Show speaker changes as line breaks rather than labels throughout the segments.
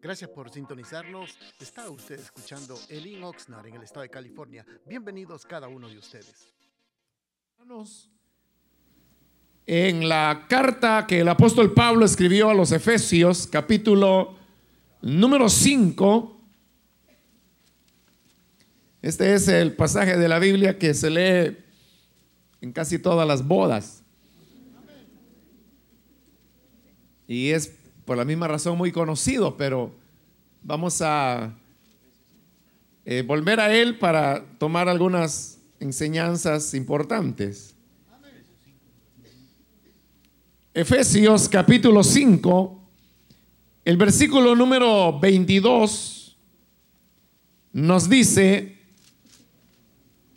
Gracias por sintonizarnos. Está usted escuchando Elin Oxnard en el estado de California. Bienvenidos cada uno de ustedes.
En la carta que el apóstol Pablo escribió a los Efesios, capítulo número 5, este es el pasaje de la Biblia que se lee en casi todas las bodas. Y es por la misma razón muy conocido, pero vamos a eh, volver a él para tomar algunas enseñanzas importantes. Efesios capítulo 5, el versículo número 22 nos dice,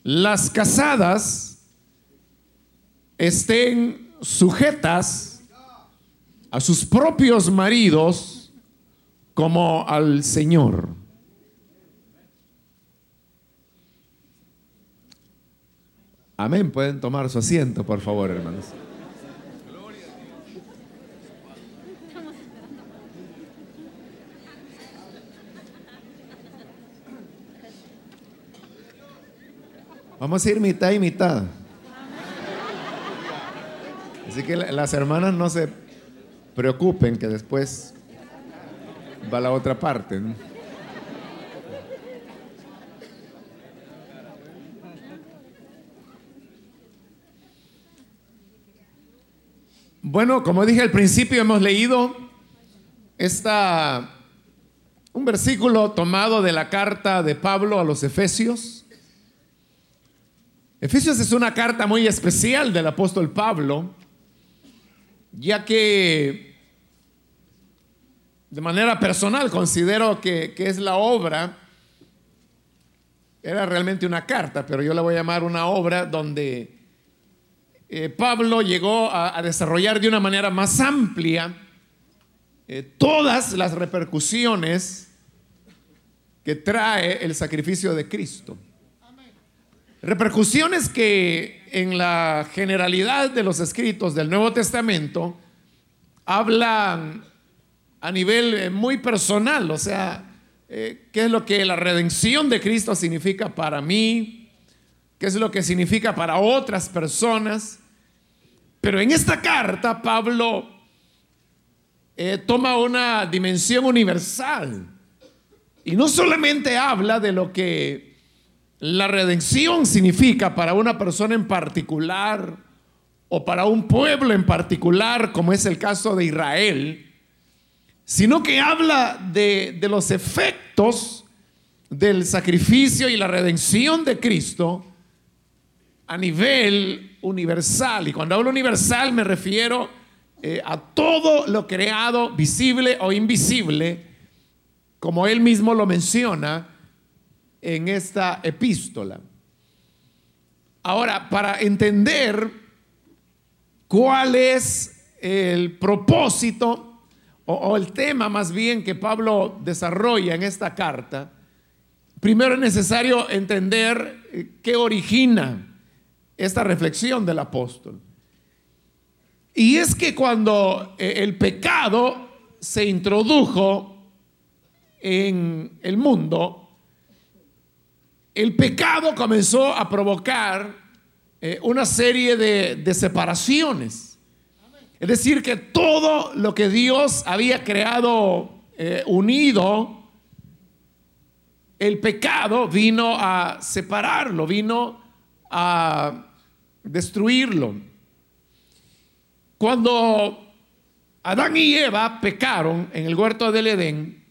las casadas estén sujetas a sus propios maridos como al Señor. Amén. Pueden tomar su asiento, por favor, hermanos. Vamos a ir mitad y mitad. Así que las hermanas no se preocupen que después va la otra parte. Bueno, como dije al principio, hemos leído esta, un versículo tomado de la carta de Pablo a los Efesios. Efesios es una carta muy especial del apóstol Pablo, ya que de manera personal considero que, es la obra, era realmente una carta, pero yo la voy a llamar una obra donde eh, Pablo llegó a, desarrollar de una manera más amplia eh, todas las repercusiones que trae el sacrificio de Cristo. Repercusiones que en la generalidad de los escritos del Nuevo Testamento hablan a nivel eh, muy personal, o sea, eh, qué es lo que la redención de Cristo significa para mí, qué es lo que significa para otras personas. Pero en esta carta Pablo eh, toma una dimensión universal y no solamente habla de lo que la redención significa para una persona en particular o para un pueblo en particular, como es el caso de Israel, sino que habla de, los efectos del sacrificio y la redención de Cristo a nivel universal. Y cuando hablo universal me refiero eh, a todo lo creado, visible o invisible, como él mismo lo menciona en esta epístola. Ahora, para entender cuál es el propósito o, el tema más bien que Pablo desarrolla en esta carta, primero es necesario entender eh, qué origina esta reflexión del apóstol. Y es que cuando eh, el pecado se introdujo en el mundo, el pecado comenzó a provocar eh, una serie de separaciones. Es decir, que todo lo que Dios había creado eh, unido, el pecado vino a separarlo, vino a destruirlo. Cuando Adán y Eva pecaron en el huerto del Edén,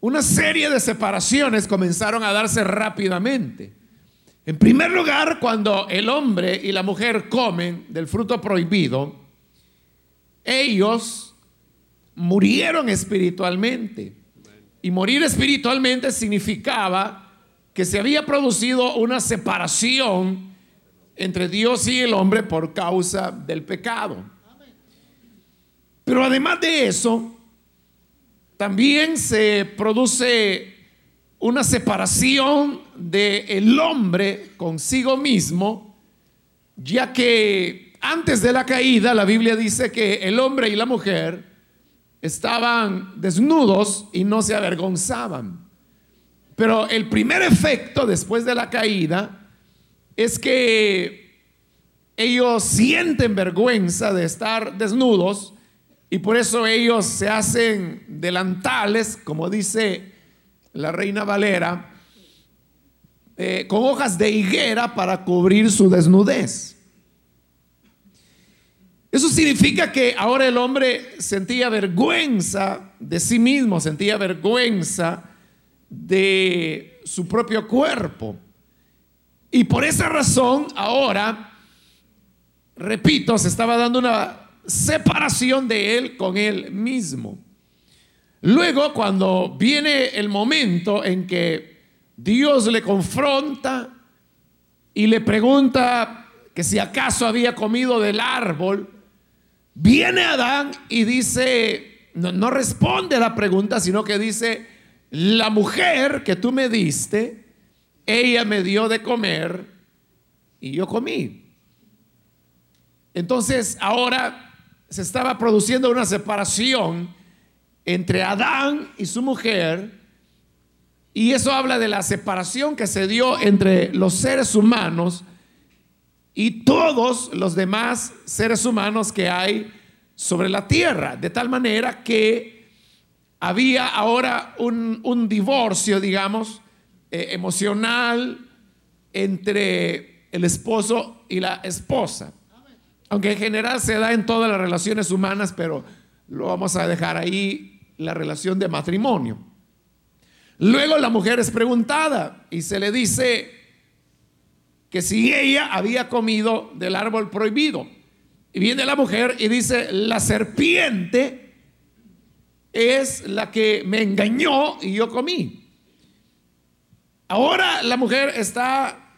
una serie de separaciones comenzaron a darse rápidamente. En primer lugar, cuando el hombre y la mujer comen del fruto prohibido, ellos murieron espiritualmente. Y morir espiritualmente significaba que se había producido una separación entre Dios y el hombre por causa del pecado. Pero además de eso, también se produce una separación del el hombre consigo mismo, ya que antes de la caída, la Biblia dice que el hombre y la mujer estaban desnudos y no se avergonzaban. Pero el primer efecto después de la caída es que ellos sienten vergüenza de estar desnudos y por eso ellos se hacen delantales, como dice la reina Valera, eh, con hojas de higuera para cubrir su desnudez. Eso significa que ahora el hombre sentía vergüenza de sí mismo, sentía vergüenza de su propio cuerpo. Y por esa razón ahora, repito, se estaba dando una separación de él con él mismo. Luego, cuando viene el momento en que Dios le confronta y le pregunta que si acaso había comido del árbol, Viene Adán y dice, no, responde a la pregunta, sino que dice, la mujer que tú me diste, ella me dio de comer y yo comí. Entonces ahora se estaba produciendo una separación entre Adán y su mujer, y eso habla de la separación que se dio entre los seres humanos y todos los demás seres humanos que hay sobre la tierra, de tal manera que había ahora un, divorcio, digamos, eh, emocional entre el esposo y la esposa. Aunque en general se da en todas las relaciones humanas, pero lo vamos a dejar ahí, la relación de matrimonio. Luego la mujer es preguntada y se le dice, que si ella había comido del árbol prohibido. Y viene la mujer y dice, la serpiente es la que me engañó y yo comí. Ahora la mujer está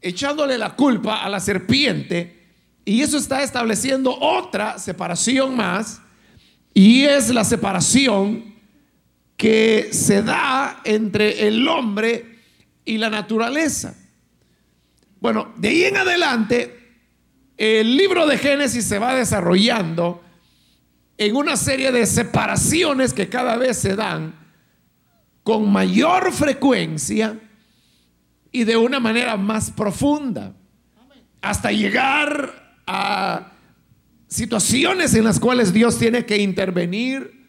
echándole la culpa a la serpiente y eso está estableciendo otra separación más y es la separación que se da entre el hombre y la naturaleza. Bueno, de ahí en adelante, el libro de Génesis se va desarrollando en una serie de separaciones que cada vez se dan con mayor frecuencia y de una manera más profunda, hasta llegar a situaciones en las cuales Dios tiene que intervenir,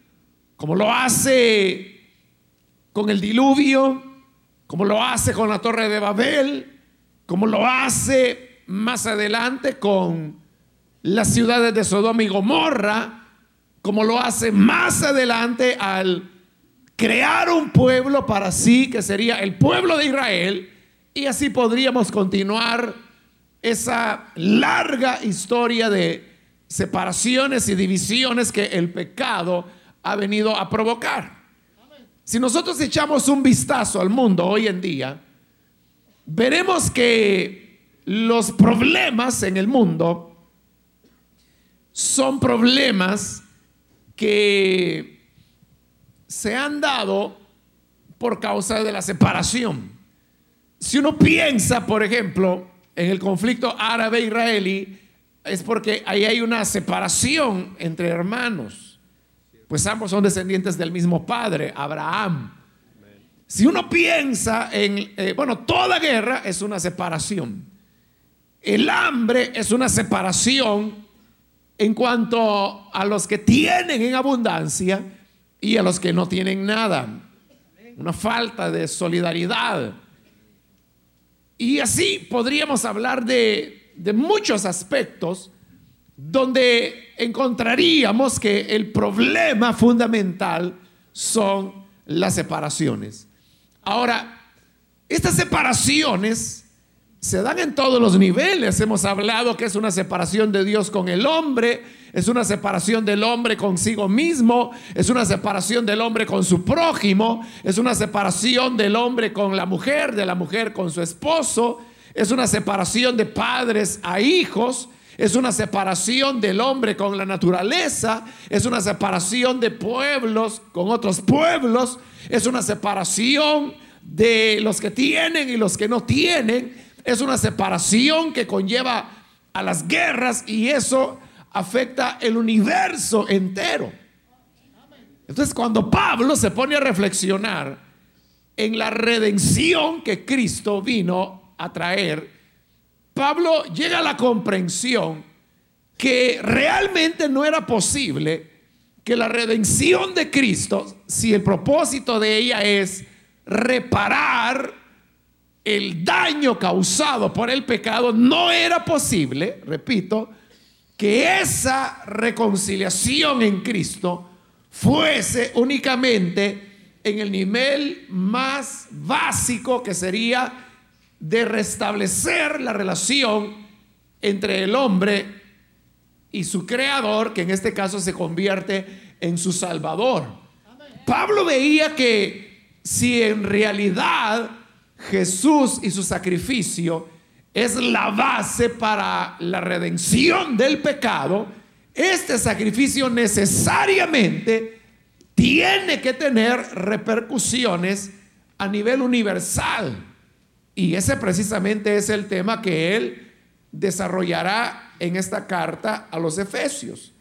como lo hace con el diluvio, como lo hace con la torre de Babel, como lo hace más adelante con las ciudades de Sodoma y Gomorra, como lo hace más adelante al crear un pueblo para sí, que sería el pueblo de Israel, y así podríamos continuar esa larga historia de separaciones y divisiones que el pecado ha venido a provocar. Si nosotros echamos un vistazo al mundo hoy en día, veremos que los problemas en el mundo son problemas que se han dado por causa de la separación. Si uno piensa, por ejemplo, en el conflicto árabe-israelí, es porque ahí hay una separación entre hermanos, pues ambos son descendientes del mismo padre, Abraham. Si uno piensa en, eh, bueno, toda guerra es una separación. El hambre es una separación en cuanto a los que tienen en abundancia y a los que no tienen nada. Una falta de solidaridad. Y así podríamos hablar de, de muchos aspectos donde encontraríamos que el problema fundamental son las separaciones. Ahora, estas separaciones se dan en todos los niveles. Hemos hablado que es una separación de Dios con el hombre, es una separación del hombre consigo mismo, es una separación del hombre con su prójimo, es una separación del hombre con la mujer, de la mujer con su esposo, es una separación de padres a hijos, es una separación del hombre con la naturaleza, es una separación de pueblos con otros pueblos, es una separación de los que tienen y los que no tienen, es una separación que conlleva a las guerras y eso afecta el universo entero. Entonces cuando Pablo se pone a reflexionar en la redención que Cristo vino a traer, Pablo llega a la comprensión que realmente no era posible que la redención de Cristo, si el propósito de ella es reparar el daño causado por el pecado, no era posible, repito, que esa reconciliación en Cristo fuese únicamente en el nivel más básico que sería de restablecer la relación entre el hombre y su creador, que en este caso se convierte en su salvador. Pablo veía que si en realidad Jesús y su sacrificio es la base para la redención del pecado, este sacrificio necesariamente tiene que tener repercusiones a nivel universal. Y ese precisamente es el tema que él desarrollará en esta carta a los Efesios.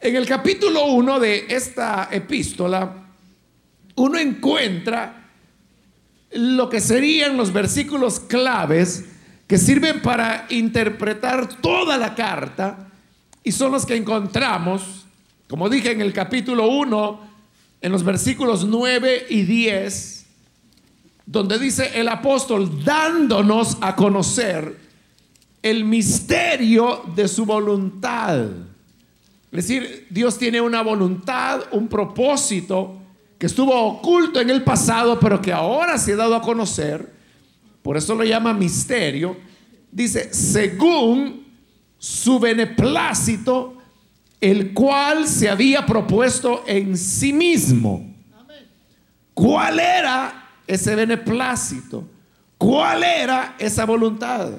En el capítulo 1 de esta epístola, uno encuentra lo que serían los versículos claves que sirven para interpretar toda la carta y son los que encontramos, como dije en el capítulo 1, en los versículos 9 y 10, donde dice el apóstol dándonos a conocer el misterio de su voluntad. Es decir, Dios tiene una voluntad, un propósito que estuvo oculto en el pasado, pero que ahora se ha dado a conocer. Por eso lo llama misterio. Dice, según su beneplácito, el cual se había propuesto en sí mismo. ¿Cuál era ese beneplácito? ¿Cuál era esa voluntad?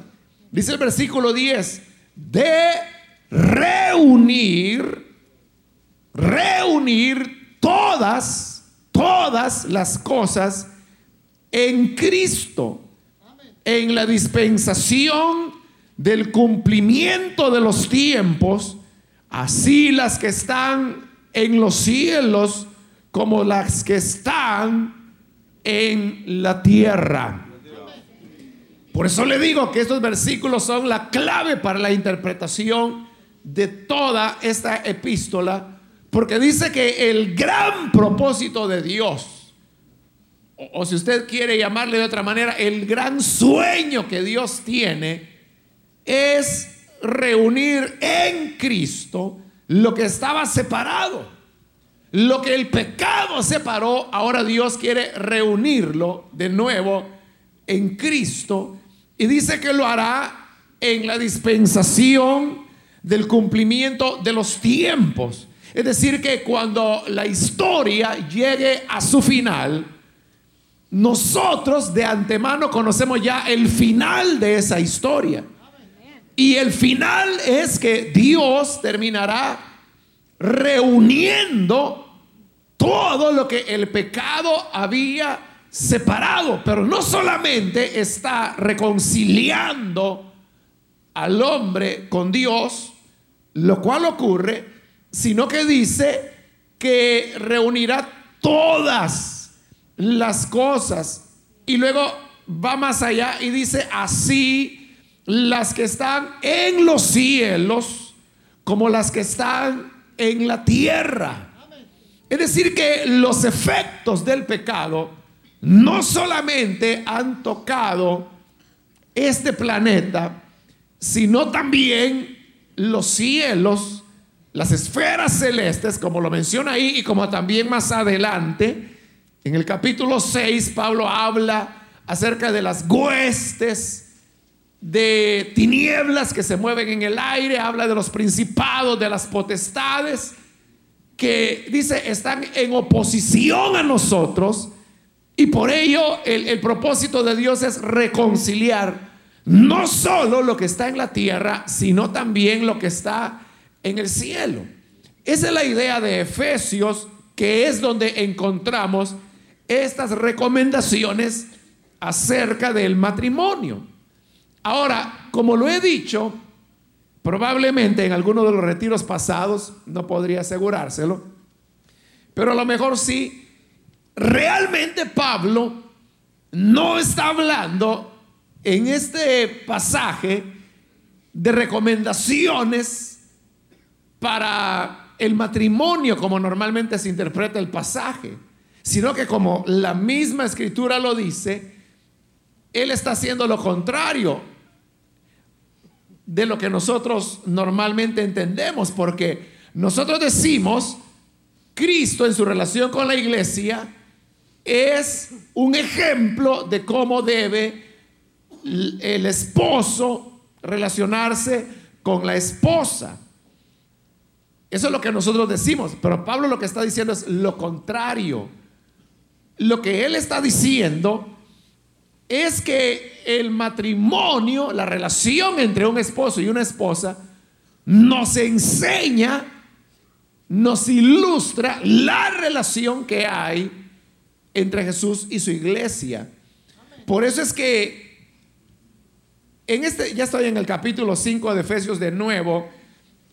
Dice el versículo 10, de reunir, reunir todas, todas las cosas en Cristo, en la dispensación del cumplimiento de los tiempos, así las que están en los cielos como las que están en la tierra. Por eso le digo que estos versículos son la clave para la interpretación de toda esta epístola, porque dice que el gran propósito de Dios, o, si usted quiere llamarle de otra manera, el gran sueño que Dios tiene, es reunir en Cristo lo que estaba separado. Lo que el pecado separó, ahora Dios quiere reunirlo de nuevo en Cristo y dice que lo hará en la dispensación del cumplimiento de los tiempos. Es decir, que cuando la historia llegue a su final, nosotros de antemano conocemos ya el final de esa historia. Y el final es que Dios terminará reuniendo todo lo que el pecado había separado, pero no solamente está reconciliando al hombre con Dios, lo cual ocurre, sino que dice que reunirá todas las cosas y luego va más allá y dice así las que están en los cielos como las que están en la tierra. Es decir, que los efectos del pecado no solamente han tocado este planeta, sino también los cielos, las esferas celestes, como lo menciona ahí y como también más adelante, en el capítulo 6, Pablo habla acerca de las huestes de tinieblas que se mueven en el aire, habla de los principados, de las potestades, que dice están en oposición a nosotros y por ello el, propósito de Dios es reconciliar no solo lo que está en la tierra, sino también lo que está en el cielo. Esa es la idea de Efesios, que es donde encontramos estas recomendaciones acerca del matrimonio. Ahora, como lo he dicho, probablemente en alguno de los retiros pasados, no podría asegurárselo, Pero a lo mejor sí, realmente Pablo no está hablando en este pasaje de recomendaciones para el matrimonio como normalmente se interpreta el pasaje, sino que como la misma escritura lo dice, él está haciendo lo contrario de lo que nosotros normalmente entendemos, porque nosotros decimos, Cristo en su relación con la iglesia es un ejemplo de cómo debe el esposo relacionarse con la esposa. Eso es lo que nosotros decimos, pero Pablo lo que está diciendo es lo contrario. Lo que él está diciendo es que el matrimonio, la relación entre un esposo y una esposa, nos enseña, nos ilustra la relación que hay entre Jesús y su iglesia. Por eso es que en este, ya estoy en el capítulo 5 de Efesios de nuevo,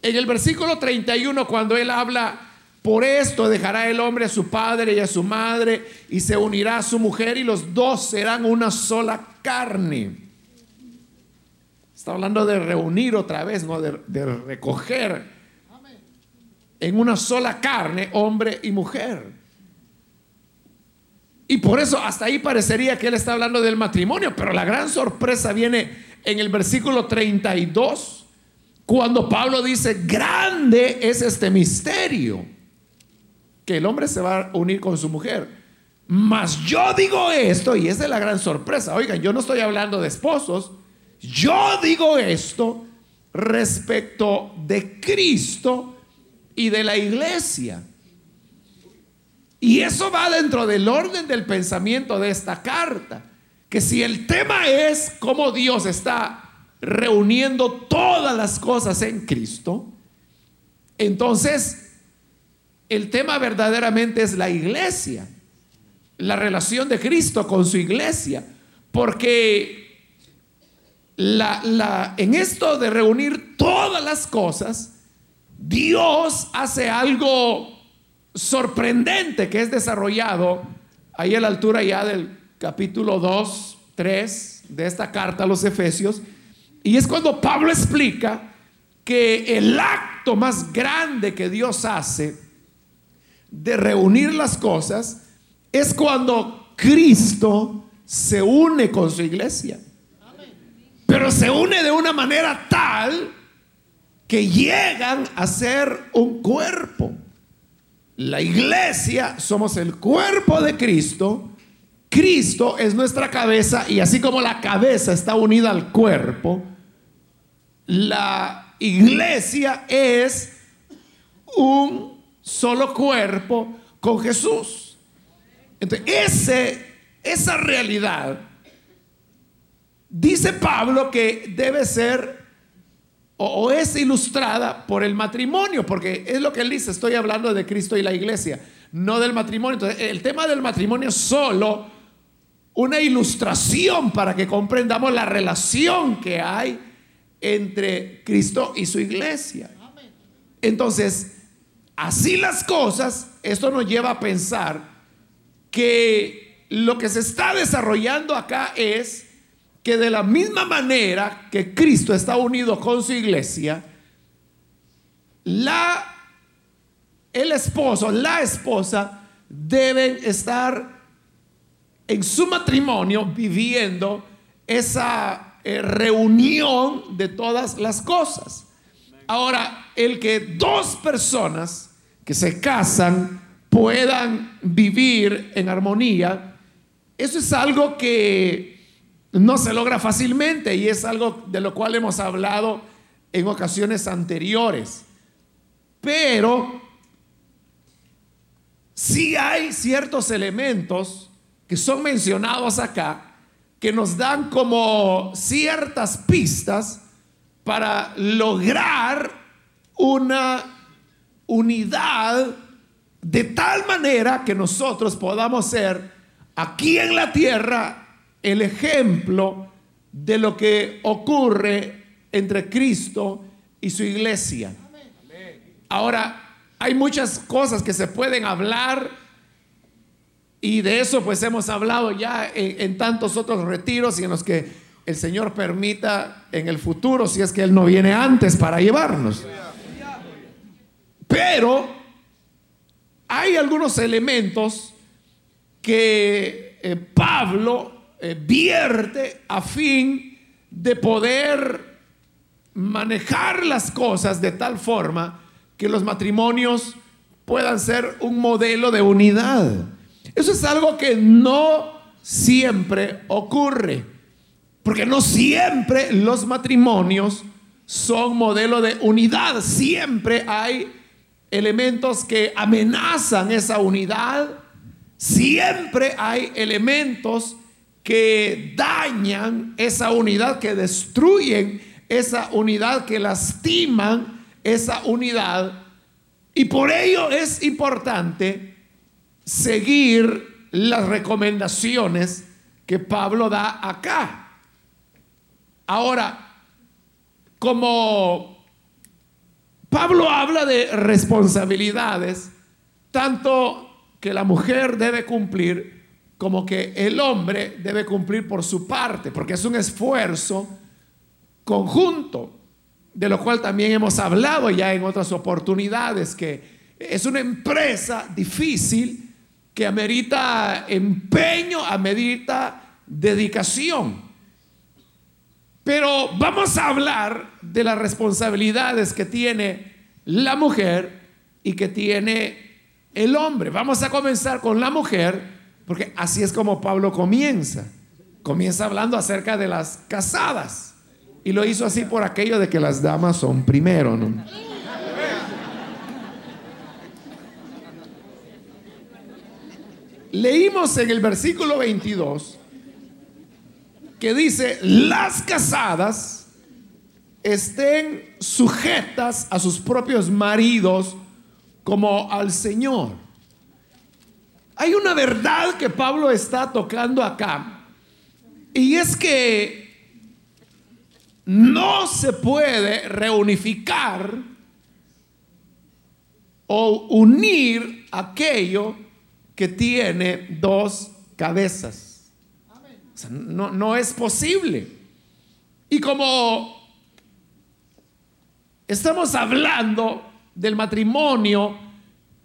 en el versículo 31, cuando él habla, por esto dejará el hombre a su padre y a su madre y se unirá a su mujer y los dos serán una sola carne. Está hablando de reunir otra vez, no de, de recoger en una sola carne hombre y mujer. Y por eso hasta ahí parecería que él está hablando del matrimonio, pero la gran sorpresa viene en el versículo 32 cuando Pablo dice, grande es este misterio, que el hombre se va a unir con su mujer. Mas yo digo esto, y esa es la gran sorpresa. Oigan, yo no estoy hablando de esposos, yo digo esto respecto de Cristo y de la iglesia. Y eso va dentro del orden del pensamiento de esta carta. Que si el tema es cómo Dios está reuniendo todas las cosas en Cristo, entonces el tema verdaderamente es la iglesia, la relación de Cristo con su iglesia, porque en esto de reunir todas las cosas, Dios hace algo sorprendente que es desarrollado ahí a la altura ya del capítulo 2, 3 de esta carta a los Efesios, y es cuando Pablo explica que el acto más grande que Dios hace de reunir las cosas es cuando Cristo se une con su iglesia. Pero se une de una manera tal que llegan a ser un cuerpo. La iglesia somos el cuerpo de Cristo. Cristo es nuestra cabeza y así como la cabeza está unida al cuerpo, la iglesia es un solo cuerpo con Jesús. Entonces, ese, esa realidad, dice Pablo que debe ser o, es ilustrada por el matrimonio, porque es lo que él dice, estoy hablando de Cristo y la iglesia, no del matrimonio. Entonces, el tema del matrimonio es solo una ilustración para que comprendamos la relación que hay entre Cristo y su iglesia. Entonces, así las cosas, esto nos lleva a pensar que lo que se está desarrollando acá es que de la misma manera que Cristo está unido con su iglesia, la el esposo, la esposa deben estar en su matrimonio viviendo esa eh, reunión de todas las cosas. Ahora, el que dos personas que se casan puedan vivir en armonía, eso es algo que no se logra fácilmente y es algo de lo cual hemos hablado en ocasiones anteriores. Pero si hay ciertos elementos que son mencionados acá que nos dan como ciertas pistas para lograr una unidad de tal manera que nosotros podamos ser aquí en la tierra el ejemplo de lo que ocurre entre Cristo y su iglesia. Ahora, hay muchas cosas que se pueden hablar y de eso pues hemos hablado ya en, tantos otros retiros y en los que el Señor permita en el futuro, si es que Él no viene antes para llevarnos. Pero hay algunos elementos que eh, Pablo eh, vierte a fin de poder manejar las cosas de tal forma que los matrimonios puedan ser un modelo de unidad. Eso es algo que no siempre ocurre, porque no siempre los matrimonios son modelo de unidad, siempre hay elementos que amenazan esa unidad, siempre hay elementos que dañan esa unidad, que destruyen esa unidad, que lastiman esa unidad. Y por ello es importante seguir las recomendaciones que Pablo da acá. Ahora, como Pablo habla de responsabilidades, tanto que la mujer debe cumplir como que el hombre debe cumplir por su parte, porque es un esfuerzo conjunto, de lo cual también hemos hablado ya en otras oportunidades, que es una empresa difícil que amerita empeño, amerita dedicación. Pero vamos a hablar de las responsabilidades que tiene la mujer y que tiene el hombre. Vamos a comenzar con la mujer, porque así es como Pablo comienza. Comienza hablando acerca de las casadas. Y lo hizo así por aquello de que las damas son primero. Leímos en el versículo 22 que dice, las casadas estén sujetas a sus propios maridos como al Señor. Hay una verdad que Pablo está tocando acá, y es que no se puede reunificar o unir aquello que tiene dos cabezas no, no es posible. Y como estamos hablando del matrimonio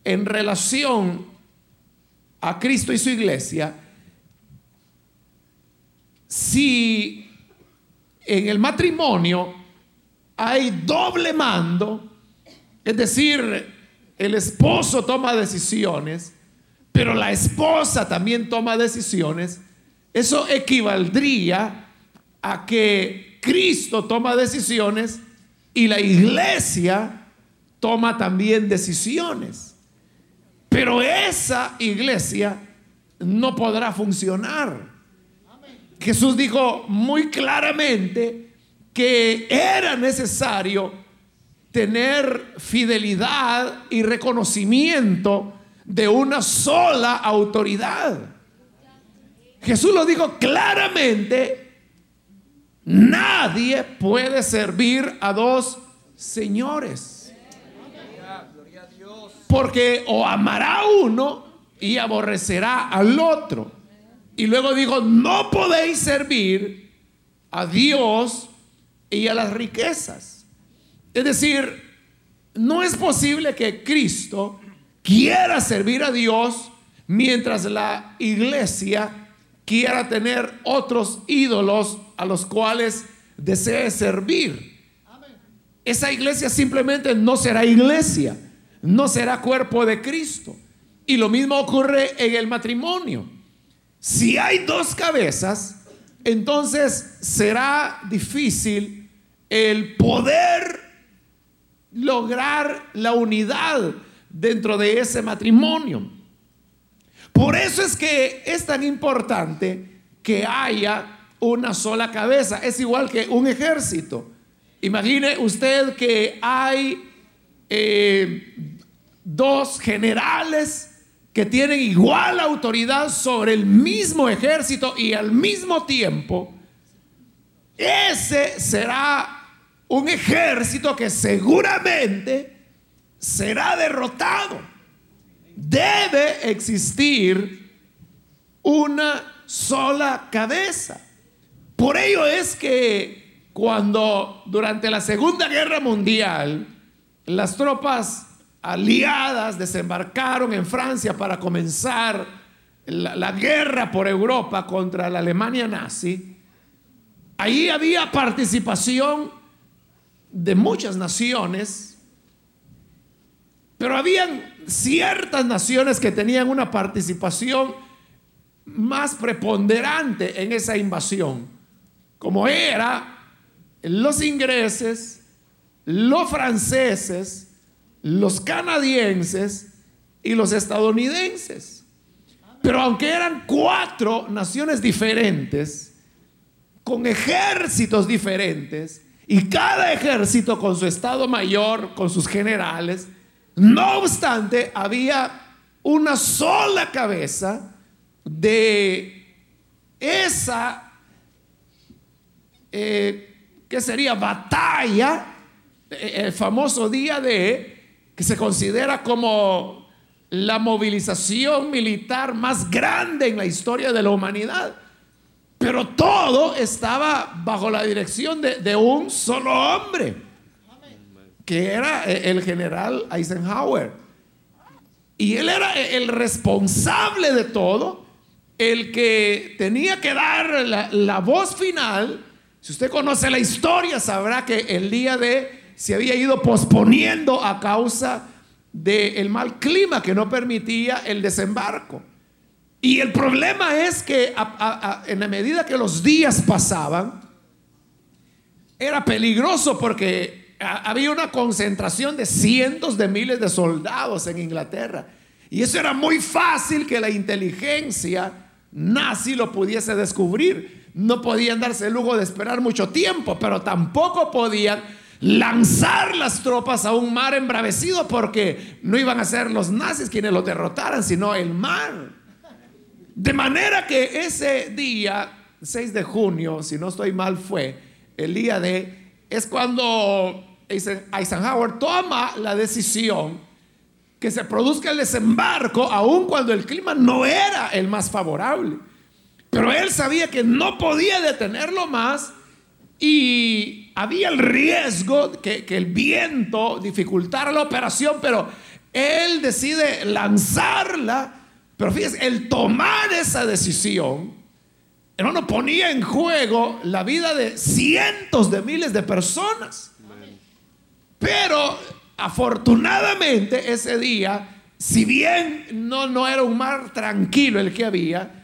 en relación a Cristo y su iglesia, si en el matrimonio hay doble mando, es decir, el esposo toma decisiones, pero la esposa también toma decisiones, eso equivaldría a que Cristo toma decisiones y la iglesia toma también decisiones. Pero esa iglesia no podrá funcionar. Jesús dijo muy claramente que era necesario tener fidelidad y reconocimiento de una sola autoridad. Jesús lo dijo claramente, nadie puede servir a dos señores. Porque o amará a uno y aborrecerá al otro. Y luego dijo, no podéis servir a Dios y a las riquezas. Es decir, no es posible que Cristo quiera servir a Dios mientras la iglesia quiera tener otros ídolos a los cuales desee servir. Esa iglesia simplemente no será iglesia, no será cuerpo de Cristo. Y lo mismo ocurre en el matrimonio. Si hay dos cabezas, entonces será difícil el poder lograr la unidad dentro de ese matrimonio. Por eso es que es tan importante que haya una sola cabeza. Es igual que un ejército. Imagine usted que hay eh, dos generales que tienen igual autoridad sobre el mismo ejército y al mismo tiempo, ese será un ejército que seguramente será derrotado. Debe existir una sola cabeza. Por ello es que cuando durante la Segunda Guerra Mundial las tropas aliadas desembarcaron en Francia para comenzar la, guerra por Europa contra la Alemania nazi, ahí había participación de muchas naciones, pero habían ciertas naciones que tenían una participación más preponderante en esa invasión, como era los ingleses, los franceses, los canadienses y los estadounidenses. Pero aunque eran cuatro naciones diferentes, con ejércitos diferentes, y cada ejército con su estado mayor, con sus generales, no obstante, había una sola cabeza de esa, eh, que sería batalla, eh, el famoso día de que se considera como la movilización militar más grande en la historia de la humanidad. Pero todo estaba bajo la dirección de, un solo hombre, que era el general Eisenhower. Y él era el responsable de todo, el que tenía que dar la, la voz final. Si usted conoce la historia, sabrá que el día de se había ido posponiendo a causa del mal clima que no permitía el desembarco. Y el problema es que en la medida que los días pasaban, era peligroso porque había una concentración de cientos de miles de soldados en Inglaterra. Y eso era muy fácil que la inteligencia nazi lo pudiese descubrir. No podían darse el lujo de esperar mucho tiempo, pero tampoco podían lanzar las tropas a un mar embravecido porque no iban a ser los nazis quienes los derrotaran, sino el mar. De manera que ese día, 6 de junio, si no estoy mal, fue el día de, es cuando Eisenhower toma la decisión que se produzca el desembarco, aun cuando el clima no era el más favorable. Pero él sabía que no podía detenerlo más y había el riesgo que, el viento dificultara la operación, pero él decide lanzarla. Pero fíjese, el tomar esa decisión, no ponía en juego la vida de cientos de miles de personas. Pero afortunadamente ese día, si bien no era un mar tranquilo el que había,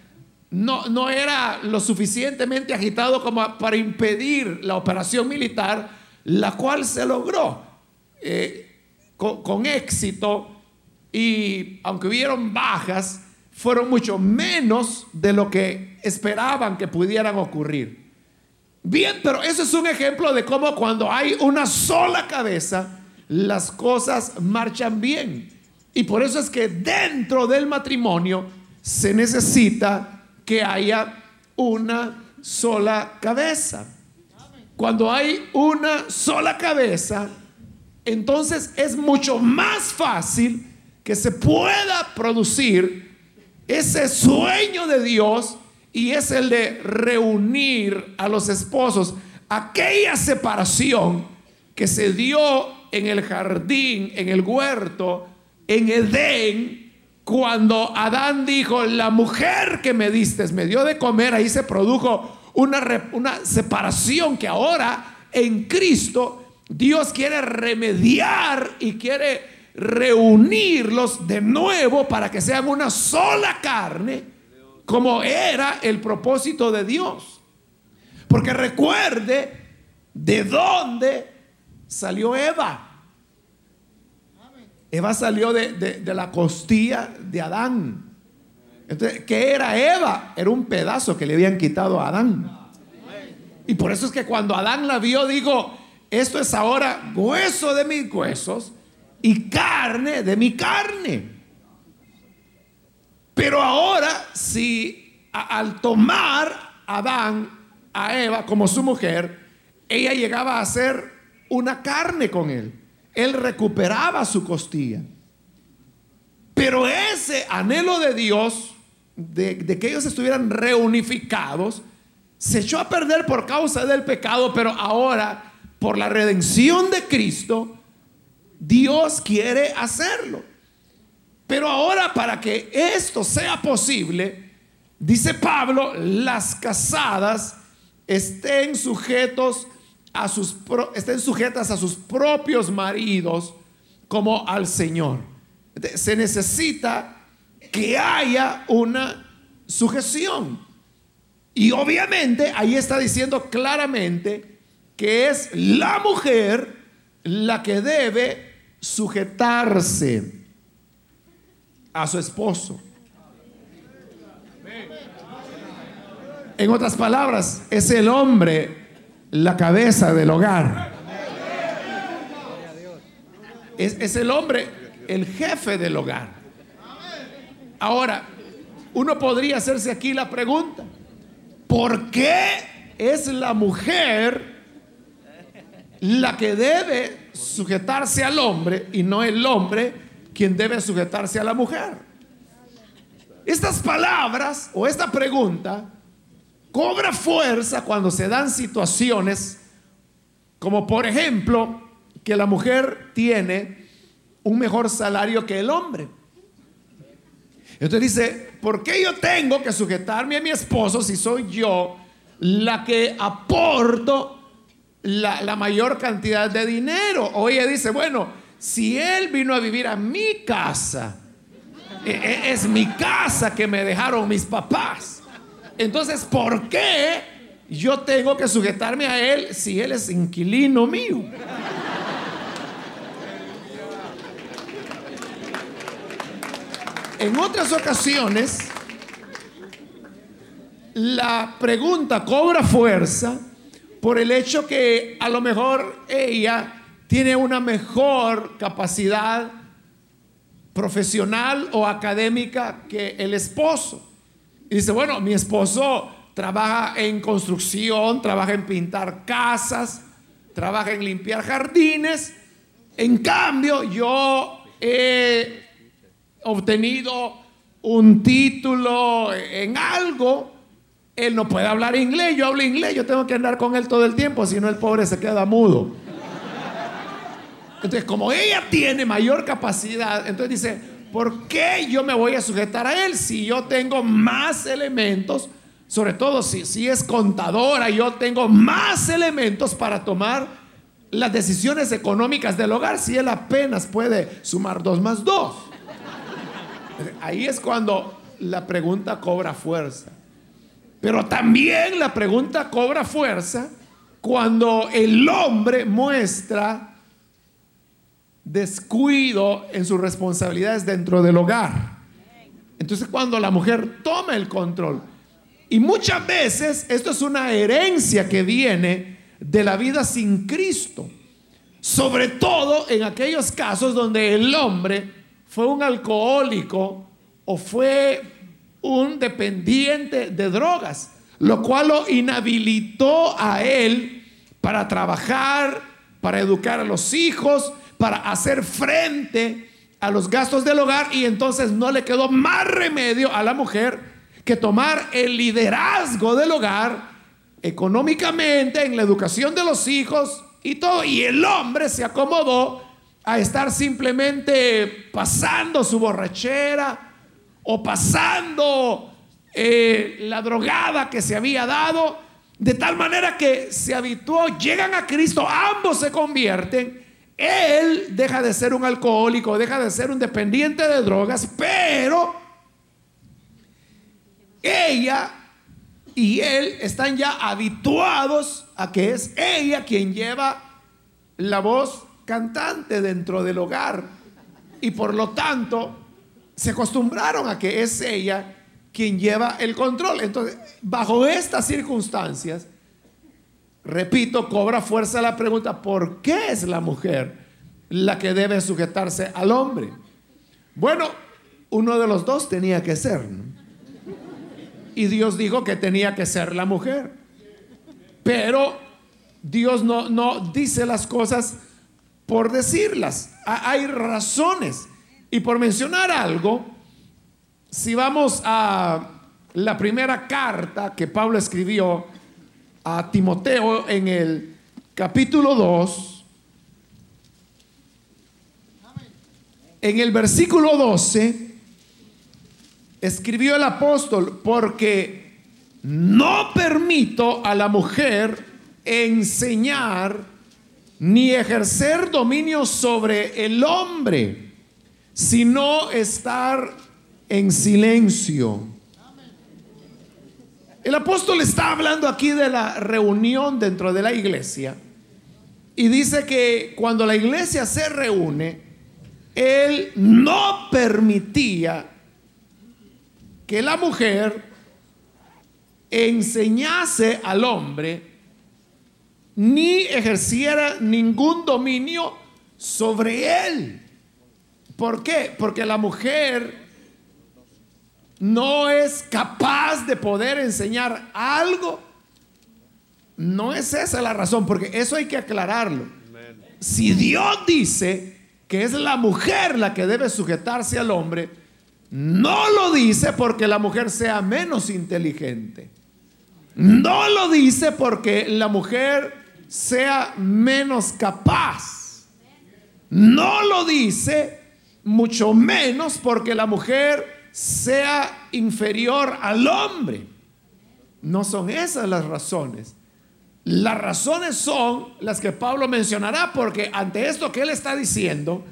no, no era lo suficientemente agitado como para impedir la operación militar, la cual se logró eh, con, éxito y aunque hubieron bajas, fueron mucho menos de lo que esperaban que pudieran ocurrir. Bien, pero eso es un ejemplo de cómo cuando hay una sola cabeza, las cosas marchan bien. Y por eso es que dentro del matrimonio se necesita que haya una sola cabeza. Cuando hay una sola cabeza, entonces es mucho más fácil que se pueda producir ese sueño de Dios y es el de reunir a los esposos. Aquella separación que se dio en el jardín, en el huerto, en Edén, cuando Adán dijo, la mujer que me diste me dio de comer, ahí se produjo una, una separación que ahora en Cristo Dios quiere remediar y quiere reunirlos de nuevo para que sean una sola carne, como era el propósito de Dios. Porque recuerde de dónde salió Eva. Eva salió de, la costilla de Adán. Entonces, ¿qué era Eva? Era un pedazo que le habían quitado a Adán. Y por eso es que cuando Adán la vio, dijo, esto es ahora hueso de mis huesos y carne de mi carne. Pero ahora, si al tomar Adán a Eva como su mujer, ella llegaba a ser una carne con él. Él recuperaba su costilla. Pero ese anhelo de Dios, de, que ellos estuvieran reunificados, se echó a perder por causa del pecado, pero ahora, por la redención de Cristo, Dios quiere hacerlo. Pero ahora, para que esto sea posible, dice Pablo, las casadas estén sujetos a sus estén sujetas a sus propios maridos como al Señor. Se necesita que haya una sujeción. Y obviamente ahí está diciendo claramente que es la mujer la que debe sujetarse a su esposo. En otras palabras, es el hombre la cabeza del hogar. Es, el hombre el jefe del hogar. Ahora, uno podría hacerse aquí la pregunta, ¿por qué es la mujer la que debe sujetarse al hombre y no el hombre quien debe sujetarse a la mujer? Estas palabras o esta pregunta cobra fuerza cuando se dan situaciones como por ejemplo que la mujer tiene un mejor salario que el hombre. Entonces dice, ¿por qué yo tengo que sujetarme a mi esposo si soy yo la que aporto la, mayor cantidad de dinero? O ella dice, bueno, si él vino a vivir a mi casa, e, e, es mi casa que me dejaron mis papás. Entonces, ¿por qué yo tengo que sujetarme a él si él es inquilino mío? En otras ocasiones, la pregunta cobra fuerza por el hecho que a lo mejor ella tiene una mejor capacidad profesional o académica que el esposo. Y dice, bueno, mi esposo trabaja en construcción, trabaja en pintar casas, trabaja en limpiar jardines. En cambio, yo he obtenido un título en algo. Él no puede hablar inglés, yo hablo inglés, yo tengo que andar con él todo el tiempo, si no el pobre se queda mudo. Entonces, como ella tiene mayor capacidad, entonces dice, ¿por qué yo me voy a sujetar a él si yo tengo más elementos? Sobre todo si, si es contadora, yo tengo más elementos para tomar las decisiones económicas del hogar si él apenas puede sumar dos más dos. Ahí es cuando la pregunta cobra fuerza. Pero también la pregunta cobra fuerza cuando el hombre muestra descuido en sus responsabilidades dentro del hogar. Entonces cuando la mujer toma el control, y muchas veces esto es una herencia que viene de la vida sin Cristo, sobre todo en aquellos casos donde el hombre fue un alcohólico o fue un dependiente de drogas, lo cual lo inhabilitó a él para trabajar, para educar a los hijos, para hacer frente a los gastos del hogar y entonces no le quedó más remedio a la mujer que tomar el liderazgo del hogar económicamente en la educación de los hijos y todo. Y el hombre se acomodó a estar simplemente pasando su borrachera o pasando eh, la drogada que se había dado, de tal manera que se habituó, llegan a Cristo, ambos se convierten él deja de ser un alcohólico, deja de ser un dependiente de drogas, pero ella y él están ya habituados a que es ella quien lleva la voz cantante dentro del hogar. Y por lo tanto, se acostumbraron a que es ella quien lleva el control. Entonces, bajo estas circunstancias, repito, cobra fuerza la pregunta, ¿por qué es la mujer la que debe sujetarse al hombre? Bueno, uno de los dos tenía que ser. Y Dios dijo que tenía que ser la mujer. Pero Dios no, no dice las cosas por decirlas, hay razones. Y por mencionar algo, si vamos a la primera carta que Pablo escribió a Timoteo en el capítulo 2, en el versículo 12, escribió el apóstol, porque no permito a la mujer enseñar ni ejercer dominio sobre el hombre, sino estar en silencio. El apóstol está hablando aquí de la reunión dentro de la iglesia y dice que cuando la iglesia se reúne, él no permitía que la mujer enseñase al hombre ni ejerciera ningún dominio sobre él. ¿Por qué? Porque la mujer no es capaz de poder enseñar algo. No es esa la razón, porque eso hay que aclararlo. Si Dios dice que es la mujer la que debe sujetarse al hombre, no lo dice porque la mujer sea menos inteligente. No lo dice porque la mujer sea menos capaz. No lo dice mucho menos porque la mujer sea inferior al hombre. No son esas las razones. Las razones son las que Pablo mencionará porque ante esto que él está diciendo,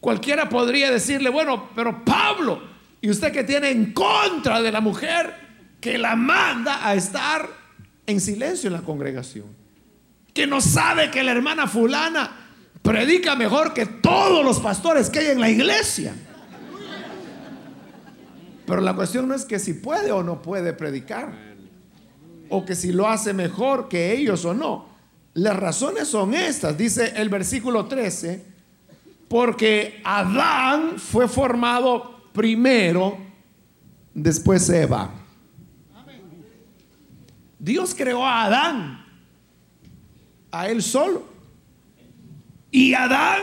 cualquiera podría decirle, bueno, pero Pablo, y usted que tiene en contra de la mujer que la manda a estar en silencio en la congregación, que no sabe que la hermana fulana predica mejor que todos los pastores que hay en la iglesia. Pero la cuestión no es que si puede o no puede predicar, o que si lo hace mejor que ellos o no. Las razones son estas, dice el versículo 13, porque Adán fue formado primero, después Eva. Dios creó a Adán, a él solo. Y Adán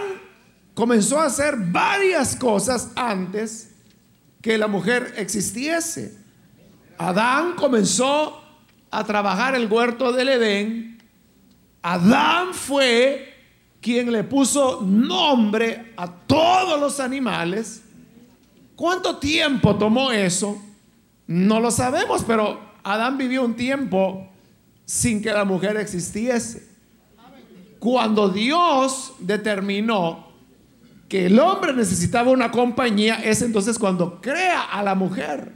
comenzó a hacer varias cosas antes que la mujer existiese. Adán comenzó a trabajar el huerto del Edén. Adán fue quien le puso nombre a todos los animales. ¿Cuánto tiempo tomó eso? No lo sabemos, pero Adán vivió un tiempo sin que la mujer existiese. Cuando Dios determinó que el hombre necesitaba una compañía es entonces cuando crea a la mujer.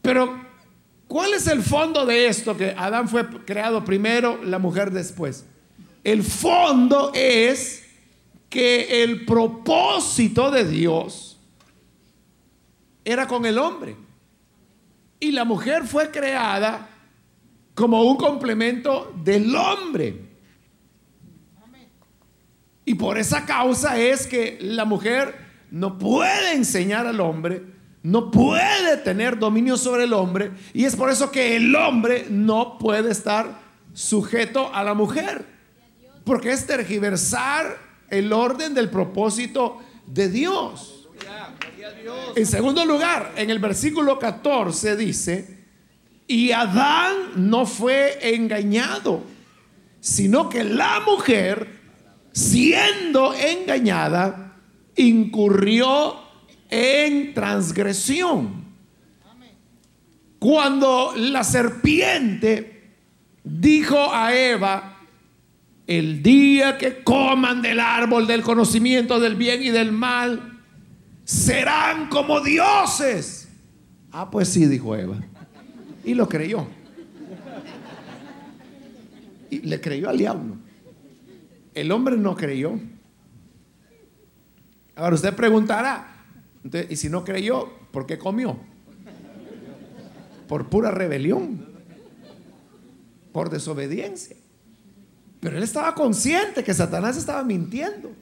Pero, ¿cuál es el fondo de esto? Que Adán fue creado primero, la mujer después. El fondo es que el propósito de Dios era con el hombre. Y la mujer fue creada como un complemento del hombre. Y por esa causa es que la mujer no puede enseñar al hombre, no puede tener dominio sobre el hombre, y es por eso que el hombre no puede estar sujeto a la mujer, porque es tergiversar el orden del propósito de Dios. En segundo lugar, en el versículo 14 dice, y Adán no fue engañado, sino que la mujer siendo engañada, incurrió en transgresión. Cuando la serpiente dijo a Eva, el día que coman del árbol del conocimiento del bien y del mal, serán como dioses. Ah, pues sí, dijo Eva. Y lo creyó. Y le creyó al diablo. El hombre no creyó. Ahora usted preguntará, ¿y si no creyó, por qué comió? Por pura rebelión, por desobediencia. Pero él estaba consciente que Satanás estaba mintiendo.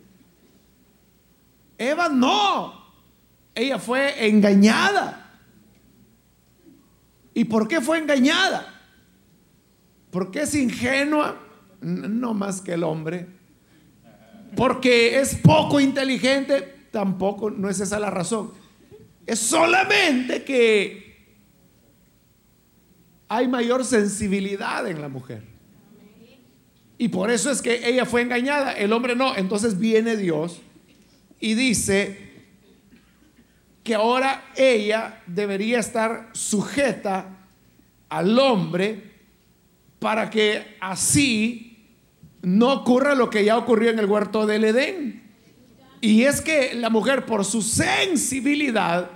Eva no, ella fue engañada. ¿Y por qué fue engañada? Porque es ingenua, no más que el hombre porque es poco inteligente, tampoco no es esa la razón. Es solamente que hay mayor sensibilidad en la mujer. Y por eso es que ella fue engañada, el hombre no. Entonces viene Dios y dice que ahora ella debería estar sujeta al hombre para que así no ocurra lo que ya ocurrió en el huerto del Edén. Y es que la mujer por su sensibilidad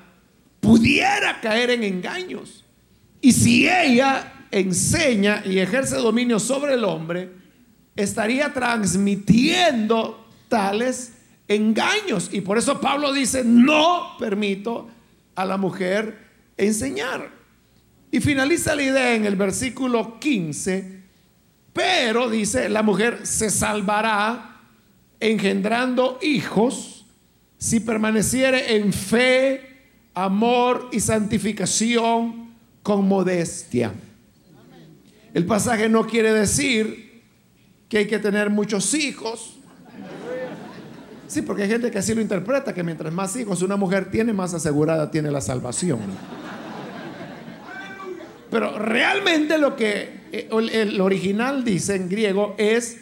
pudiera caer en engaños. Y si ella enseña y ejerce dominio sobre el hombre, estaría transmitiendo tales engaños. Y por eso Pablo dice, no permito a la mujer enseñar. Y finaliza la idea en el versículo 15, pero dice, la mujer se salvará engendrando hijos si permaneciere en fe, amor y santificación con modestia. El pasaje no quiere decir que hay que tener muchos hijos. Sí, porque hay gente que así lo interpreta, que mientras más hijos una mujer tiene, más asegurada tiene la salvación. Pero realmente lo que el original dice en griego es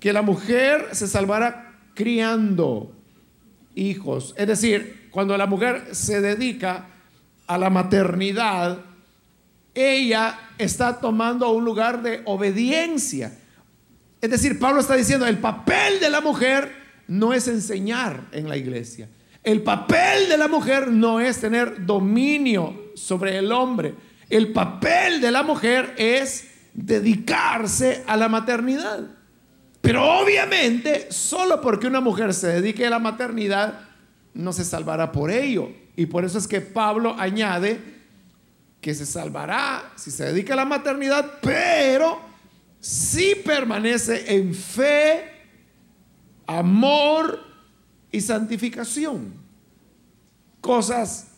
que la mujer se salvará criando hijos. Es decir, cuando la mujer se dedica a la maternidad, ella está tomando un lugar de obediencia. Es decir, Pablo está diciendo, el papel de la mujer no es enseñar en la iglesia. El papel de la mujer no es tener dominio sobre el hombre. El papel de la mujer es dedicarse a la maternidad. Pero obviamente, solo porque una mujer se dedique a la maternidad, no se salvará por ello. Y por eso es que Pablo añade que se salvará si se dedica a la maternidad, pero si permanece en fe, amor y santificación. Cosas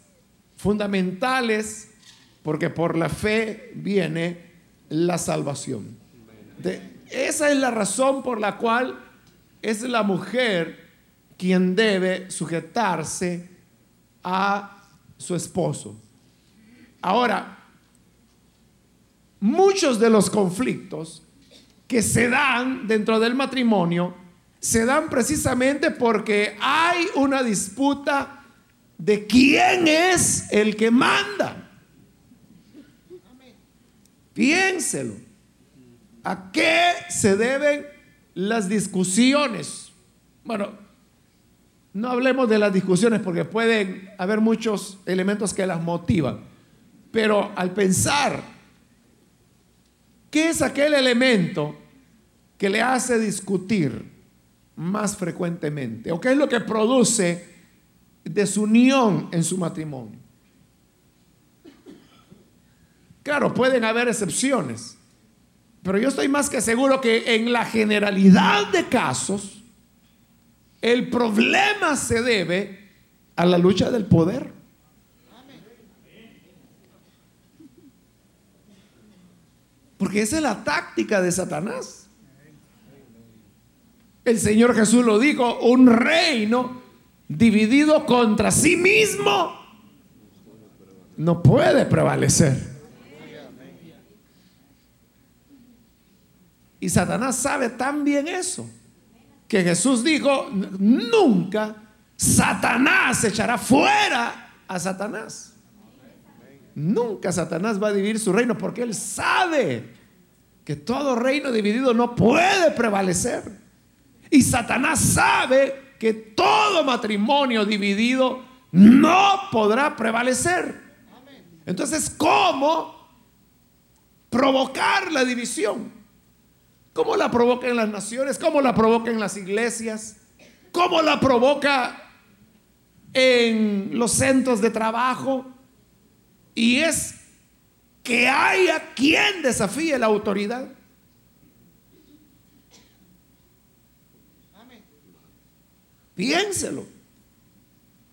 fundamentales porque por la fe viene la salvación. esa es la razón por la cual es la mujer quien debe sujetarse a su esposo. Ahora, muchos de los conflictos que se dan dentro del matrimonio se dan precisamente porque hay una disputa de quién es el que manda. Piénselo. ¿A qué se deben las discusiones? Bueno, no hablemos de las discusiones porque pueden haber muchos elementos que las motivan. Pero al pensar, ¿qué es aquel elemento que le hace discutir más frecuentemente? ¿O qué es lo que produce desunión en su matrimonio? Claro, pueden haber excepciones, pero yo estoy más que seguro que en la generalidad de casos, el problema se debe a la lucha del poder. Porque esa es la táctica de Satanás. El Señor Jesús lo dijo, un reino dividido contra sí mismo no puede prevalecer. Y Satanás sabe tan bien eso que Jesús dijo, nunca Satanás echará fuera a Satanás. Nunca Satanás va a dividir su reino porque él sabe que todo reino dividido no puede prevalecer. Y Satanás sabe que todo matrimonio dividido no podrá prevalecer. Entonces, ¿cómo provocar la división? ¿Cómo la provoca en las naciones? ¿Cómo la provoca en las iglesias? ¿Cómo la provoca en los centros de trabajo? Y es que haya quien desafíe la autoridad. Piénselo.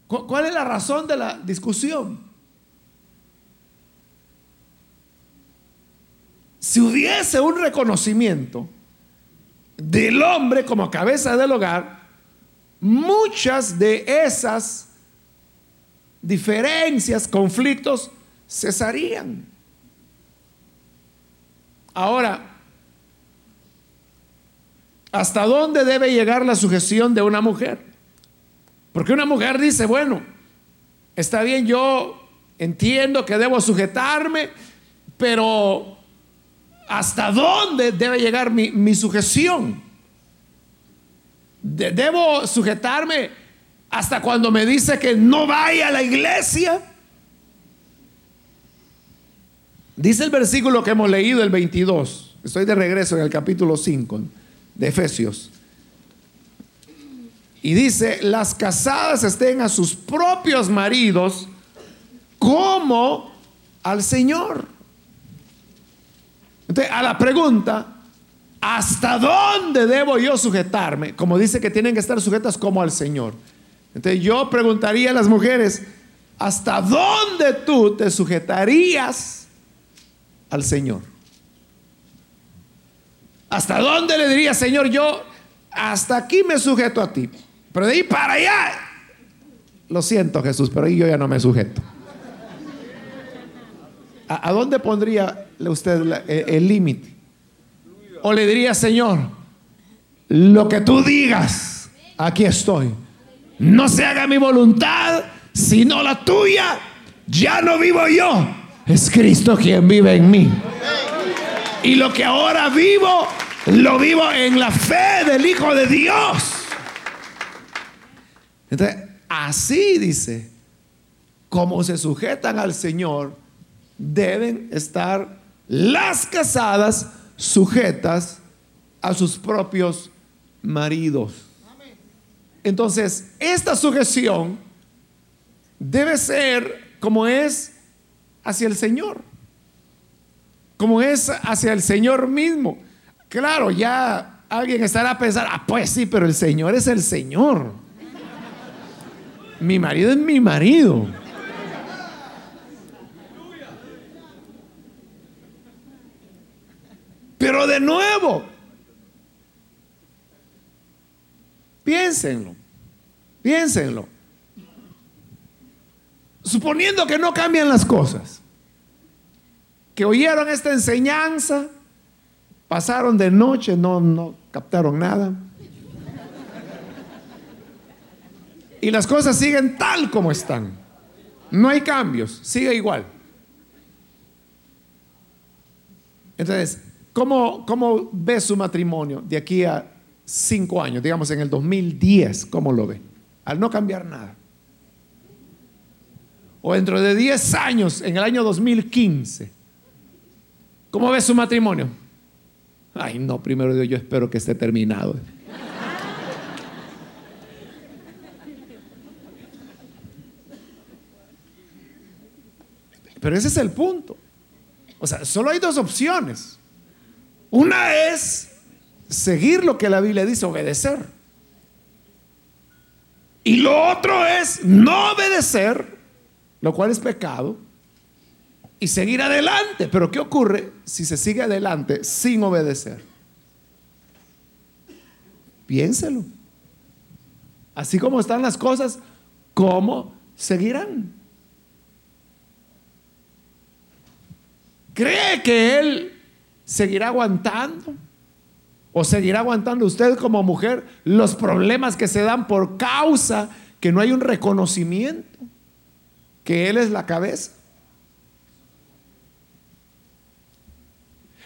¿Cuál es la razón de la discusión? Si hubiese un reconocimiento del hombre como cabeza del hogar, muchas de esas diferencias, conflictos cesarían. Ahora, ¿hasta dónde debe llegar la sujeción de una mujer? Porque una mujer dice, bueno, está bien, yo entiendo que debo sujetarme, pero ¿hasta dónde debe llegar mi, sujeción? ¿Debo sujetarme hasta cuando me dice que no vaya a la iglesia? Dice el versículo que hemos leído, el 22. Estoy de regreso en el capítulo 5 de Efesios. Y dice, las casadas estén a sus propios maridos como al Señor. Entonces, a la pregunta, ¿hasta dónde debo yo sujetarme? Como dice que tienen que estar sujetas como al Señor. Entonces yo preguntaría a las mujeres, ¿hasta dónde tú te sujetarías al Señor? ¿Hasta dónde le diría, Señor, yo hasta aquí me sujeto a ti? Pero de ahí para allá, lo siento Jesús, pero ahí yo ya no me sujeto. ¿A, dónde pondría usted el límite? O le diría, Señor, lo que tú digas, aquí estoy. No se haga mi voluntad, sino la tuya. Ya no vivo yo, es Cristo quien vive en mí. Y lo que ahora vivo, lo vivo en la fe del Hijo de Dios. Entonces, así dice, como se sujetan al Señor, deben estar las casadas sujetas a sus propios maridos. Entonces, esta sujeción debe ser como es hacia el Señor, como es hacia el Señor mismo. Claro, ya alguien estará a pensar, ah, pues sí, pero el Señor es el Señor. Mi marido es mi marido. Pero de nuevo, piénsenlo, piénsenlo. Suponiendo que no cambian las cosas, que oyeron esta enseñanza, pasaron de noche, no, no captaron nada. Y las cosas siguen tal como están. No hay cambios, sigue igual. Entonces, ¿cómo, ¿cómo ve su matrimonio de aquí a cinco años? Digamos en el 2010, ¿cómo lo ve? Al no cambiar nada. O dentro de 10 años, en el año 2015, ¿cómo ve su matrimonio? Ay, no, primero Dios, yo espero que esté terminado. Pero ese es el punto. O sea, solo hay dos opciones. Una es seguir lo que la Biblia dice, obedecer. Y lo otro es no obedecer, lo cual es pecado, y seguir adelante. Pero ¿qué ocurre si se sigue adelante sin obedecer? Piénselo. Así como están las cosas, ¿cómo seguirán? ¿Cree que él seguirá aguantando? ¿O seguirá aguantando usted como mujer los problemas que se dan por causa que no hay un reconocimiento? Que él es la cabeza.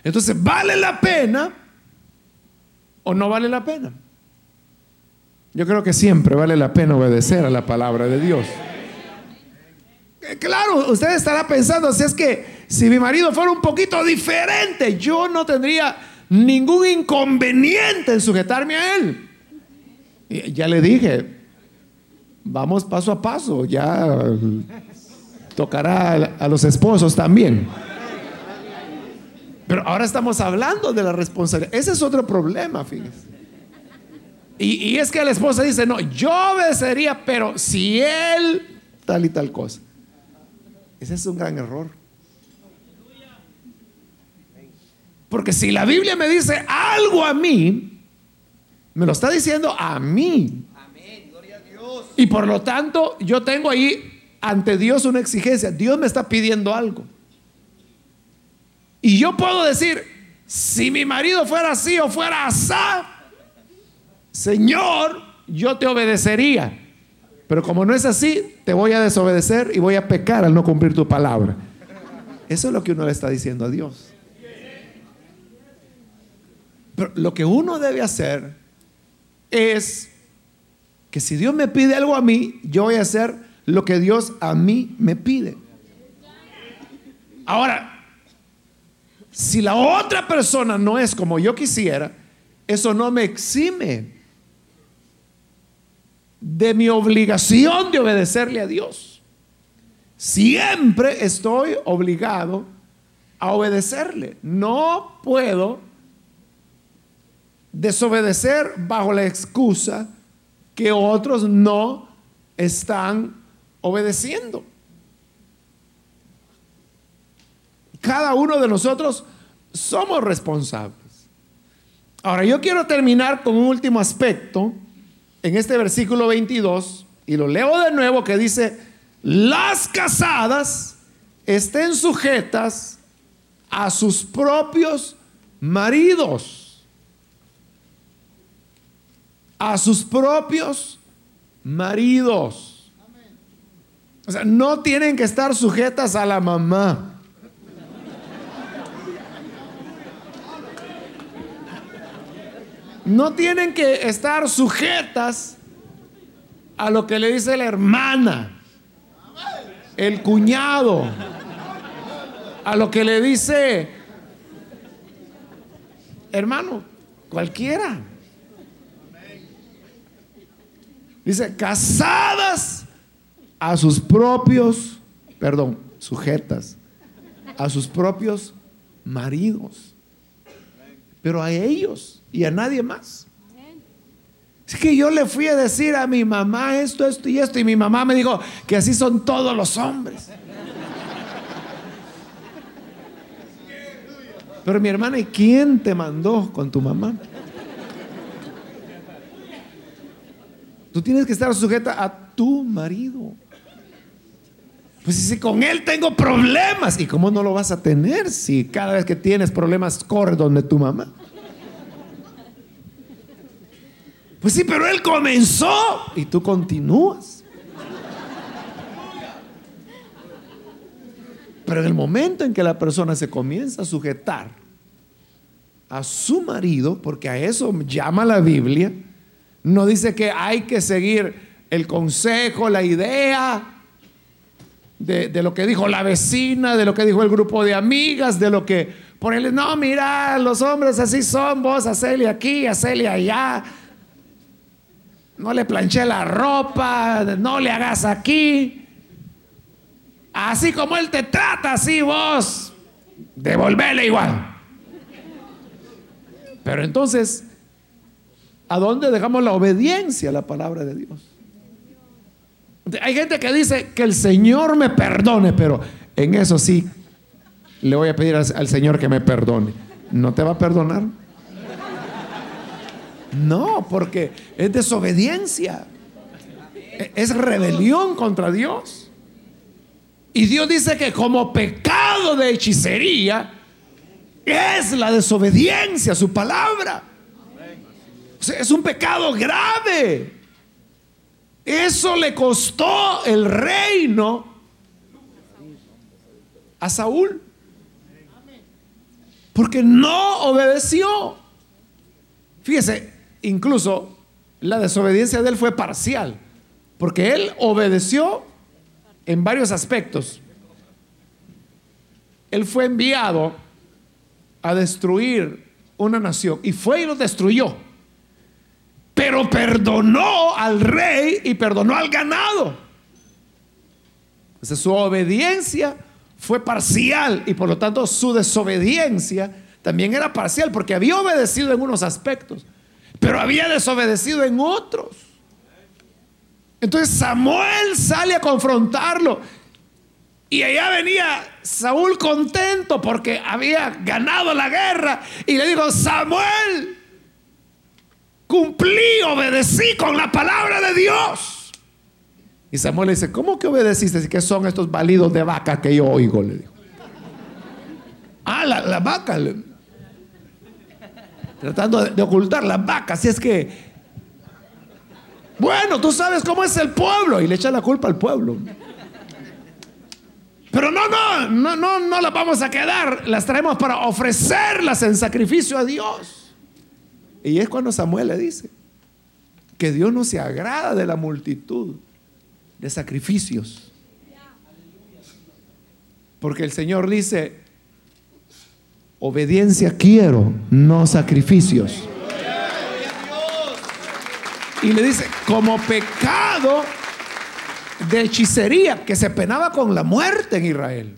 Entonces, ¿vale la pena o no vale la pena? Yo creo que siempre vale la pena obedecer a la palabra de Dios. Eh, claro, usted estará pensando, si es que si mi marido fuera un poquito diferente, yo no tendría ningún inconveniente en sujetarme a él. ya le dije, vamos paso a paso, ya tocará a los esposos también. Pero ahora estamos hablando de la responsabilidad. Ese es otro problema, fíjese. Y, y, es que la esposa dice, no, yo obedecería, pero si él tal y tal cosa. Ese es un gran error. Porque si la Biblia me dice algo a mí, me lo está diciendo a mí. Y por lo tanto, yo tengo ahí ante Dios una exigencia. Dios me está pidiendo algo. Y yo puedo decir, si mi marido fuera así o fuera así, Señor, yo te obedecería. Pero como no es así, te voy a desobedecer y voy a pecar al no cumplir tu palabra. Eso es lo que uno le está diciendo a Dios. Pero lo que uno debe hacer es que si Dios me pide algo a mí, yo voy a hacer lo que Dios a mí me pide. Ahora, si la otra persona no es como yo quisiera, eso no me exime de mi obligación de obedecerle a Dios. Siempre estoy obligado a obedecerle. No puedo desobedecer bajo la excusa que otros no están obedeciendo. Cada uno de nosotros somos responsables. Ahora, yo quiero terminar con un último aspecto en este versículo 22, y lo leo de nuevo, que dice, las casadas estén sujetas a sus propios maridos. A sus propios maridos. O sea, no tienen que estar sujetas a la mamá. no tienen que estar sujetas a lo que le dice la hermana, el cuñado, a lo que le dice, hermano, cualquiera. Dice, casadas a sus propios, perdón, sujetas, a sus propios maridos. Pero a ellos y a nadie más. Es que yo le fui a decir a mi mamá esto, esto y esto, y mi mamá me dijo que así son todos los hombres. Pero mi hermana, ¿y quién te mandó con tu mamá? Tú tienes que estar sujeta a tu marido. Pues si con él tengo problemas, ¿y cómo no lo vas a tener si cada vez que tienes problemas corre donde tu mamá? Pues sí, pero él comenzó y tú continúas. Pero en el momento en que la persona se comienza a sujetar a su marido, porque a eso llama la Biblia, no dice que hay que seguir el consejo, la idea de, de, lo que dijo la vecina, de lo que dijo el grupo de amigas, de lo que ponerle, no, mira, los hombres así son, vos hacele aquí, hacele allá, no le planché la ropa, no le hagas aquí. Así como él te trata, así vos, devolverle igual. Pero entonces, ¿a dónde dejamos la obediencia a la palabra de Dios? Hay gente que dice que el Señor me perdone, pero en eso sí le voy a pedir al Señor que me perdone. ¿No te va a perdonar? No, porque es desobediencia. E-, es rebelión contra Dios. Y Dios dice que como pecado de hechicería es la desobediencia a su palabra. Es un pecado grave. Eso le costó el reino a Saúl. Porque no obedeció. Fíjese, Incluso la desobediencia de él fue parcial, porque él obedeció en varios aspectos. Él fue enviado a destruir una nación y fue y lo destruyó. Pero perdonó al rey y perdonó al ganado. su obediencia fue parcial y por lo tanto su desobediencia también era parcial porque había obedecido en unos aspectos pero había desobedecido en otros. Entonces Samuel sale a confrontarlo. Y allá venía Saúl contento porque había ganado la guerra. Y le dijo, Samuel, cumplí, obedecí con la palabra de Dios. Y Samuel le dice, ¿cómo que obedeciste? ¿Qué son estos balidos de vaca que yo oigo? Le dijo. Ah, la, la vaca. Tratando de, ocultar la vaca. Así es que, bueno, tú sabes cómo es el pueblo. Y le echa la culpa al pueblo. Pero no, no, no, no, no las vamos a quedar. Las traemos para ofrecerlas en sacrificio a Dios. Y es cuando Samuel le dice que Dios no se agrada de la multitud de sacrificios. Porque el Señor dice, obediencia quiero, no sacrificios. Y le dice, como pecado de hechicería, que se penaba con la muerte en Israel.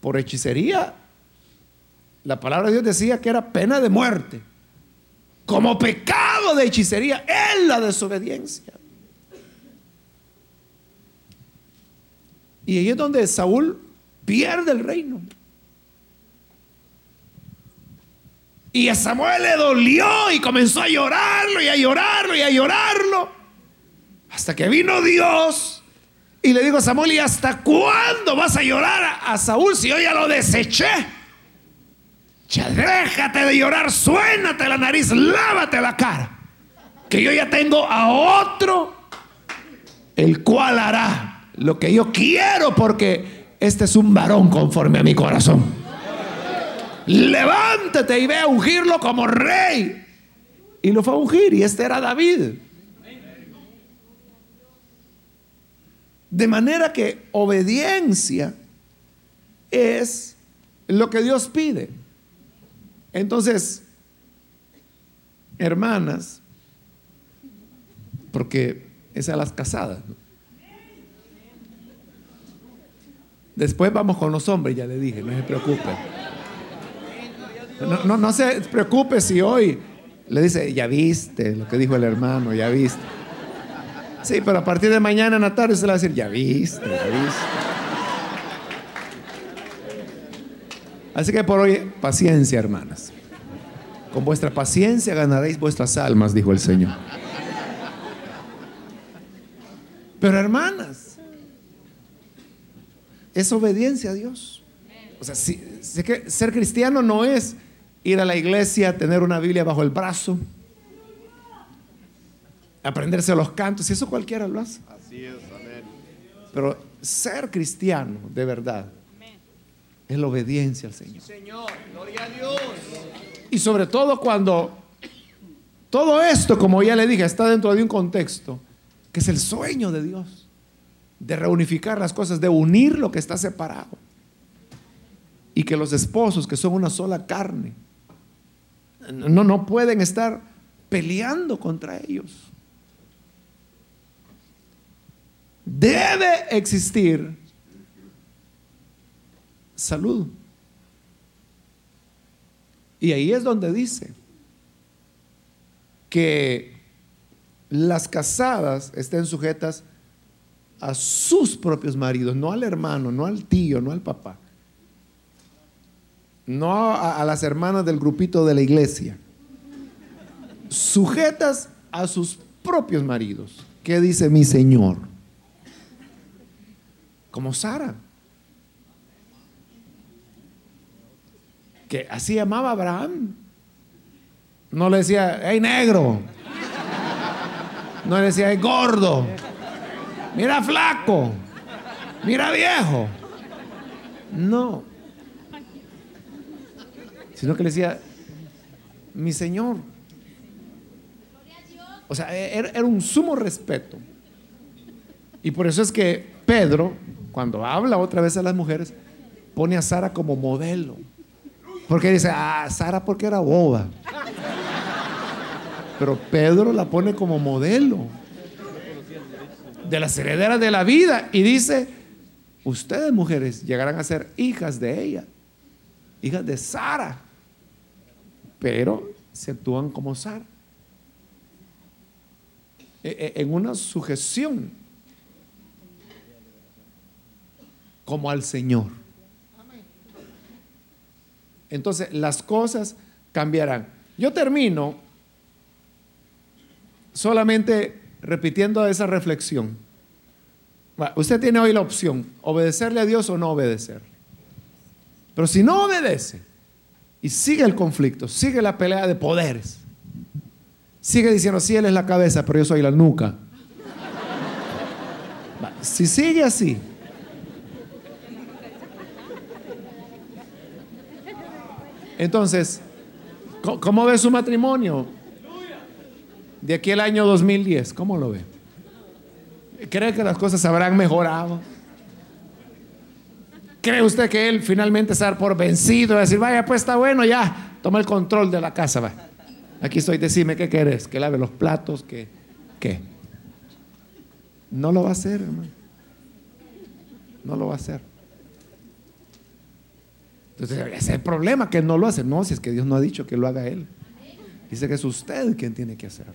Por hechicería, la palabra de Dios decía que era pena de muerte. Como pecado de hechicería es la desobediencia. Y ahí es donde Saúl pierde el reino. Y a Samuel le dolió y comenzó a llorarlo y a llorarlo y a llorarlo. Hasta que vino Dios y le dijo a Samuel, ¿y hasta cuándo vas a llorar a, Saúl si yo ya lo deseché? Ya déjate de llorar, suénate la nariz, lávate la cara. Que yo ya tengo a otro, el cual hará lo que yo quiero porque este es un varón conforme a mi corazón levántate y ve a ungirlo como rey. Y lo fue a ungir y este era David. De manera que obediencia es lo que Dios pide. Entonces, hermanas, porque es a las casadas. Después vamos con los hombres, ya le dije, no se preocupen. No, no, se preocupe si hoy le dice, ya viste lo que dijo el hermano, ya viste. Sí, pero a partir de mañana en la tarde se le va a decir, ya viste, ya viste. Así que por hoy, paciencia, hermanas. Con vuestra paciencia ganaréis vuestras almas, dijo el Señor. Pero hermanas, es obediencia a Dios. O sea, si, que ser cristiano no es ir a la iglesia, tener una Biblia bajo el brazo, aprenderse los cantos, y eso cualquiera lo hace. Así es, amén. Pero ser cristiano de verdad es la obediencia al Señor. Señor, gloria a Dios. Y sobre todo cuando todo esto, como ya le dije, está dentro de un contexto que es el sueño de Dios, de reunificar las cosas, de unir lo que está separado. Y que los esposos, que son una sola carne, no, no pueden estar peleando contra ellos. Debe existir salud. Y ahí es donde dice que las casadas estén sujetas a sus propios maridos, no al hermano, no al tío, no al papá no a, las hermanas del grupito de la iglesia, sujetas a sus propios maridos. ¿Qué dice mi Señor? Como Sara. Que así llamaba Abraham. No le decía, hey negro. No le decía, hey gordo. Mira flaco. Mira viejo. No sino que le decía, mi Señor. O sea, e-, era, un sumo respeto. Y por eso es que Pedro, cuando habla otra vez a las mujeres, pone a Sara como modelo. Porque dice, ah, Sara porque era boba. Pero Pedro la pone como modelo de las herederas de la vida y dice, ustedes mujeres llegarán a ser hijas de ella, hijas de Sara pero se actúan como Sara. E, e, en una sujeción como al Señor. Entonces las cosas cambiarán. Yo termino solamente repitiendo esa reflexión. Usted tiene hoy la opción, obedecerle a Dios o no obedecer. Pero si no obedece y sigue el conflicto, sigue la pelea de poderes, sigue diciendo, si Él es la cabeza, pero yo soy la nuca. Si sigue así, entonces, ¿cómo ve su matrimonio? De aquí al año 2010, ¿cómo lo ve? ¿Cree que las cosas habrán mejorado? ¿Cree usted que él finalmente va por vencido y decir, vaya, pues está bueno, ya, toma el control de la casa, va. Aquí estoy, decime qué querés, que lave los platos, que, ¿qué? No lo va a hacer, hermano. No lo va a hacer. Entonces, ese es el problema, que no lo hace. No, si es que Dios no ha dicho que lo haga él. Dice que es usted quien tiene que hacer.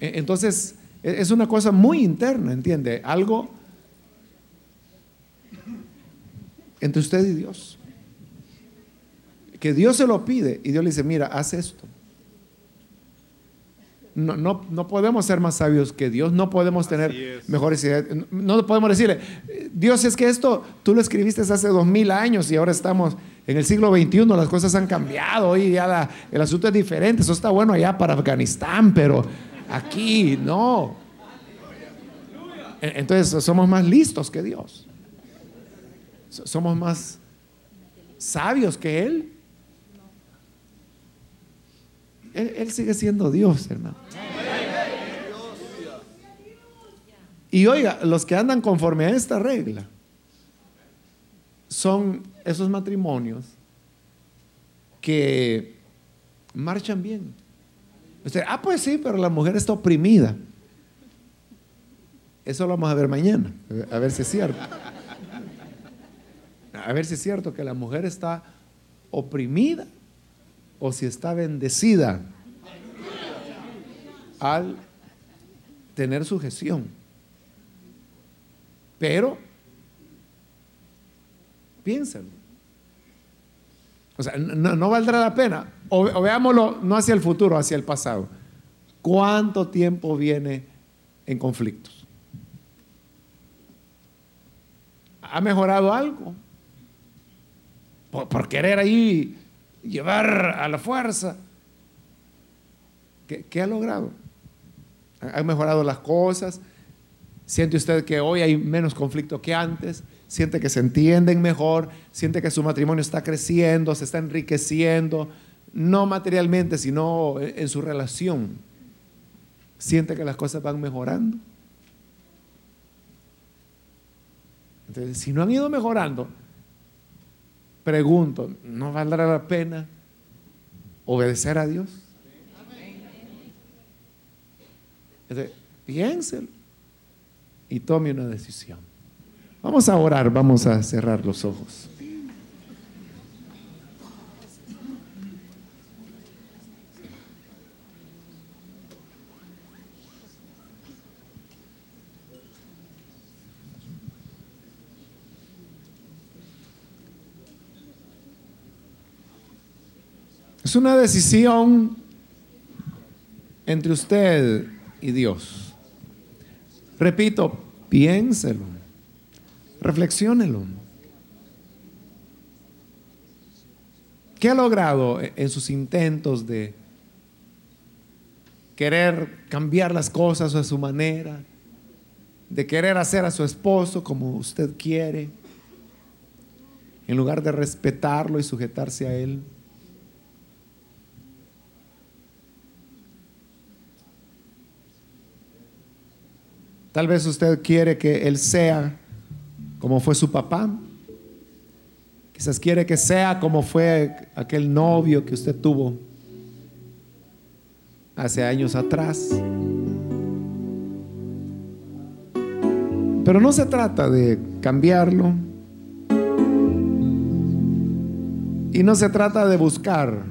E, entonces, e, es una cosa muy interna, ¿entiende? Algo entre usted y Dios. Que Dios se lo pide y Dios le dice, mira, haz esto. No, no, podemos ser más sabios que Dios, no podemos tener mejores ideas. No podemos decirle, Dios es que esto tú lo escribiste hace dos mil años y ahora estamos en el siglo XXI, las cosas han cambiado, hoy ya el asunto es diferente, eso está bueno allá para Afganistán, pero aquí no. Entonces somos más listos que Dios. Somos más sabios que Él. Él, sigue siendo Dios, hermano. Y oiga, los que andan conforme a esta regla son esos matrimonios que marchan bien. Usted, ah, pues sí, pero la mujer está oprimida. Eso lo vamos a ver mañana, a ver si es cierto. A ver si es cierto que la mujer está oprimida o si está bendecida al tener sujeción. Pero, piénsenlo. O sea, no, valdrá la pena. O, veámoslo no hacia el futuro, hacia el pasado. ¿Cuánto tiempo viene en conflictos? ¿Ha mejorado algo? Por, querer ahí llevar a la fuerza. ¿Qué, ha logrado? ¿Han mejorado las cosas? ¿Siente usted que hoy hay menos conflicto que antes? ¿Siente que se entienden mejor? ¿Siente que su matrimonio está creciendo, se está enriqueciendo? No materialmente, sino en su relación. ¿Siente que las cosas van mejorando? Entonces, si no han ido mejorando, pregunto, ¿no valdrá la pena obedecer a Dios? piénselo y tome una decisión. Vamos a orar, vamos a cerrar los ojos. Es una decisión entre usted y Dios. Repito, piénselo, reflexiónelo. ¿Qué ha logrado en sus intentos de querer cambiar las cosas a su manera, de querer hacer a su esposo como usted quiere, en lugar de respetarlo y sujetarse a él? Tal vez usted quiere que él sea como fue su papá. Quizás quiere que sea como fue aquel novio que usted tuvo hace años atrás. Pero no se trata de cambiarlo. Y no se trata de buscar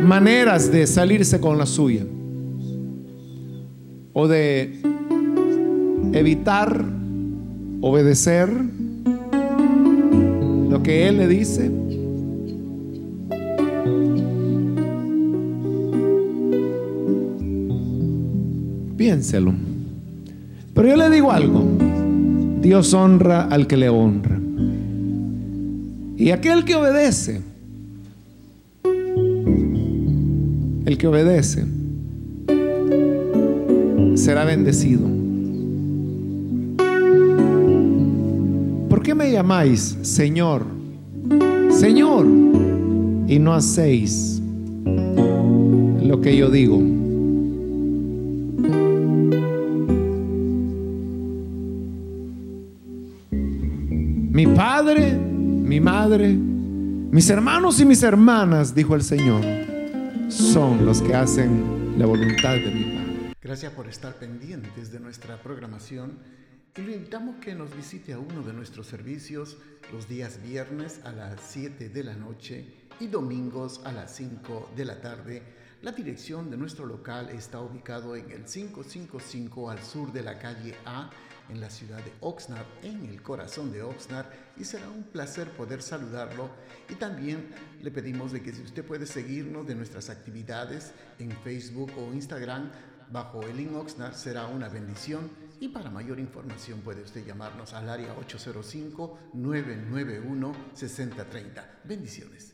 maneras de salirse con la suya o de evitar obedecer lo que Él le dice. Piénselo. Pero yo le digo algo. Dios honra al que le honra. Y aquel que obedece, el que obedece, será bendecido. ¿Por qué me llamáis Señor? Señor, y no hacéis lo que yo digo. Mi padre, mi madre, mis hermanos y mis hermanas, dijo el Señor, son los que hacen la voluntad de mi.
Gracias por estar pendientes de nuestra programación y le invitamos que nos visite a uno de nuestros servicios los días viernes a las 7 de la noche y domingos a las 5 de la tarde. La dirección de nuestro local está ubicado en el 555 al sur de la calle A en la ciudad de Oxnard, en el corazón de Oxnard, y será un placer poder saludarlo. Y también le pedimos de que si usted puede seguirnos de nuestras actividades en Facebook o Instagram bajo el link Oxnard será una bendición. Y para mayor información puede usted llamarnos al área 805-991-6030. Bendiciones.